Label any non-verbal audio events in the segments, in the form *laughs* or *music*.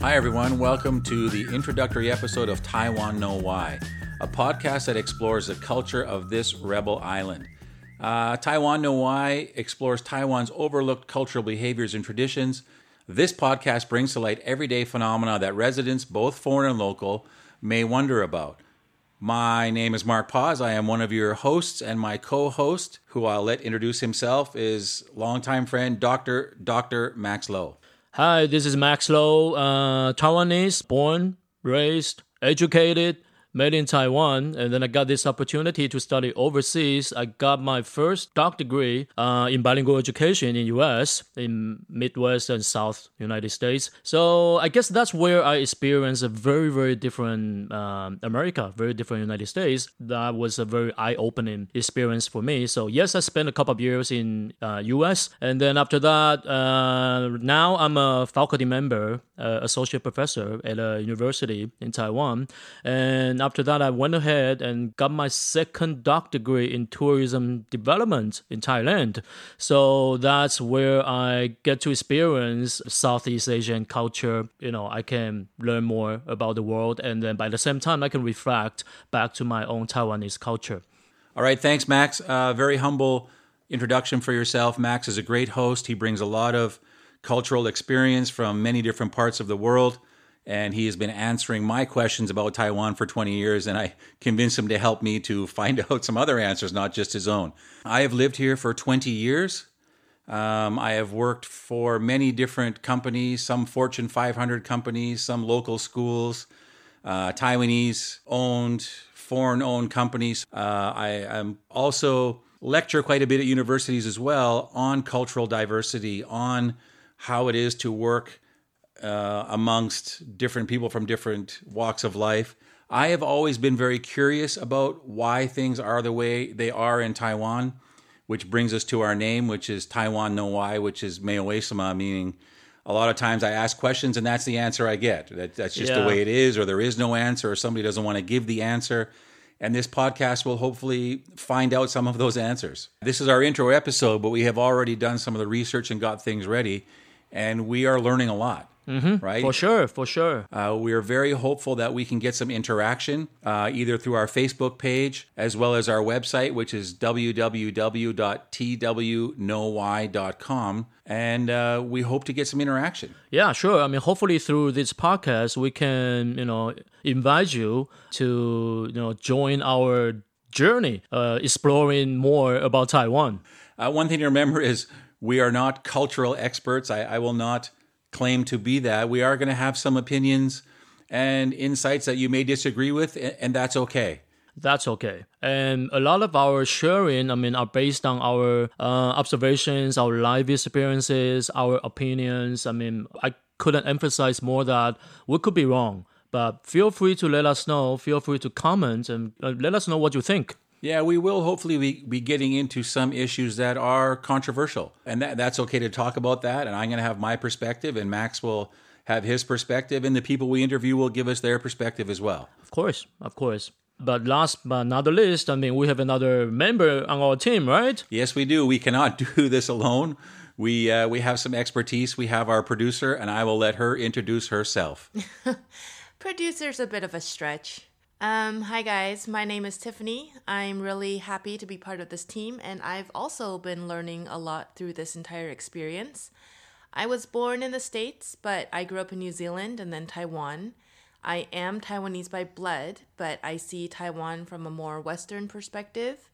Hi, everyone. Welcome to the introductory episode of Taiwan Know Why, a podcast that explores the culture of this rebel island. Uh, Taiwan Know Why explores Taiwan's overlooked cultural behaviors and traditions. This podcast brings to light everyday phenomena that residents, both foreign and local, may wonder about. My name is Mark Paz. I am one of your hosts, and my co-host, who I'll let introduce himself, is longtime friend Dr. Dr. Max Lowe. Hi, this is Max Lowe, uh, Taiwanese, born, raised, educated, made in Taiwan, and then I got this opportunity to study overseas. I got my first doc degree uh, in bilingual education in U.S. in Midwest and South United States. So I guess that's where I experienced a very very different um, America, very different United States. That was a very eye-opening experience for me. So yes, I spent a couple of years in uh, U.S. and then after that, uh, now I'm a faculty member, uh, associate professor at a university in Taiwan, and after that, I went ahead and got my second doc degree in tourism development in Thailand. So that's where I get to experience Southeast Asian culture. You know, I can learn more about the world, and then by the same time, I can reflect back to my own Taiwanese culture. All right, thanks, Max. Uh, very humble introduction for yourself. Max is a great host. He brings a lot of cultural experience from many different parts of the world and he has been answering my questions about Taiwan for 20 years, and I convinced him to help me to *laughs* find out some other answers, not just his own. I have lived here for 20 years. Um, I have worked for many different companies, some Fortune 500 companies, some local schools, uh, Taiwanese owned, foreign owned companies. Uh, I am also lecture quite a bit at universities as well on cultural diversity, on how it is to work uh, amongst different people from different walks of life. I have always been very curious about why things are the way they are in Taiwan, which brings us to our name, which is Taiwan No Why, which is Meoesama, meaning a lot of times I ask questions and that's the answer I get. That, that's just yeah. the way it is, or there is no answer, or somebody doesn't want to give the answer. And this podcast will hopefully find out some of those answers. This is our intro episode, but we have already done some of the research and got things ready, and we are learning a lot. Mm-hmm. Right? For sure, for sure. Uh, we are very hopeful that we can get some interaction uh, either through our Facebook page as well as our website, which is www.twknowy.com. And uh, we hope to get some interaction. Yeah, sure. I mean, hopefully through this podcast, we can, you know, invite you to, you know, join our journey uh, exploring more about Taiwan. Uh, one thing to remember is we are not cultural experts. I, I will not claim to be that. We are going to have some opinions and insights that you may disagree with, and that's okay. That's okay. And a lot of our sharing, I mean, are based on our uh, observations, our life experiences, our opinions. I mean, I couldn't emphasize more that we could be wrong. But feel free to let us know. Feel free to comment and uh, let us know what you think. Yeah, we will hopefully be, be getting into some issues that are controversial. And that, that's okay to talk about that. And I'm going to have my perspective, and Max will have his perspective, and the people we interview will give us their perspective as well. Of course, of course. But last but not the least, I mean, we have another member on our team, right? Yes, we do. We cannot *laughs* do this alone. We, uh, we have some expertise. We have our producer, and I will let her introduce herself. *laughs* Producer's a bit of a stretch. Um, hi guys, my name is Tiffany. I'm really happy to be part of this team, and I've also been learning a lot through this entire experience. I was born in the States, but I grew up in New Zealand and then Taiwan. I am Taiwanese by blood, but I see Taiwan from a more Western perspective.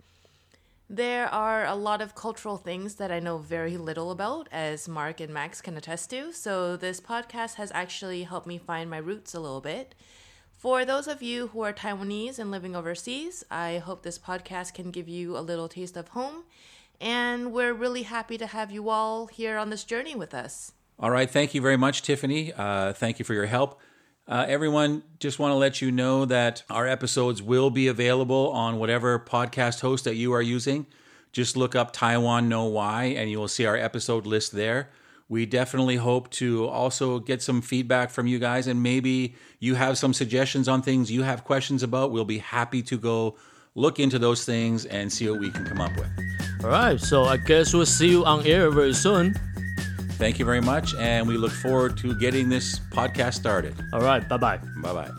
There are a lot of cultural things that I know very little about, as Mark and Max can attest to, so this podcast has actually helped me find my roots a little bit. For those of you who are Taiwanese and living overseas, I hope this podcast can give you a little taste of home. And we're really happy to have you all here on this journey with us. All right. Thank you very much, Tiffany. Uh, thank you for your help. Uh, everyone, just want to let you know that our episodes will be available on whatever podcast host that you are using. Just look up Taiwan Know Why, and you will see our episode list there we definitely hope to also get some feedback from you guys and maybe you have some suggestions on things you have questions about we'll be happy to go look into those things and see what we can come up with all right so i guess we'll see you on air very soon Thank you very much. And we look forward to getting this podcast started. All right. Bye bye. Bye bye.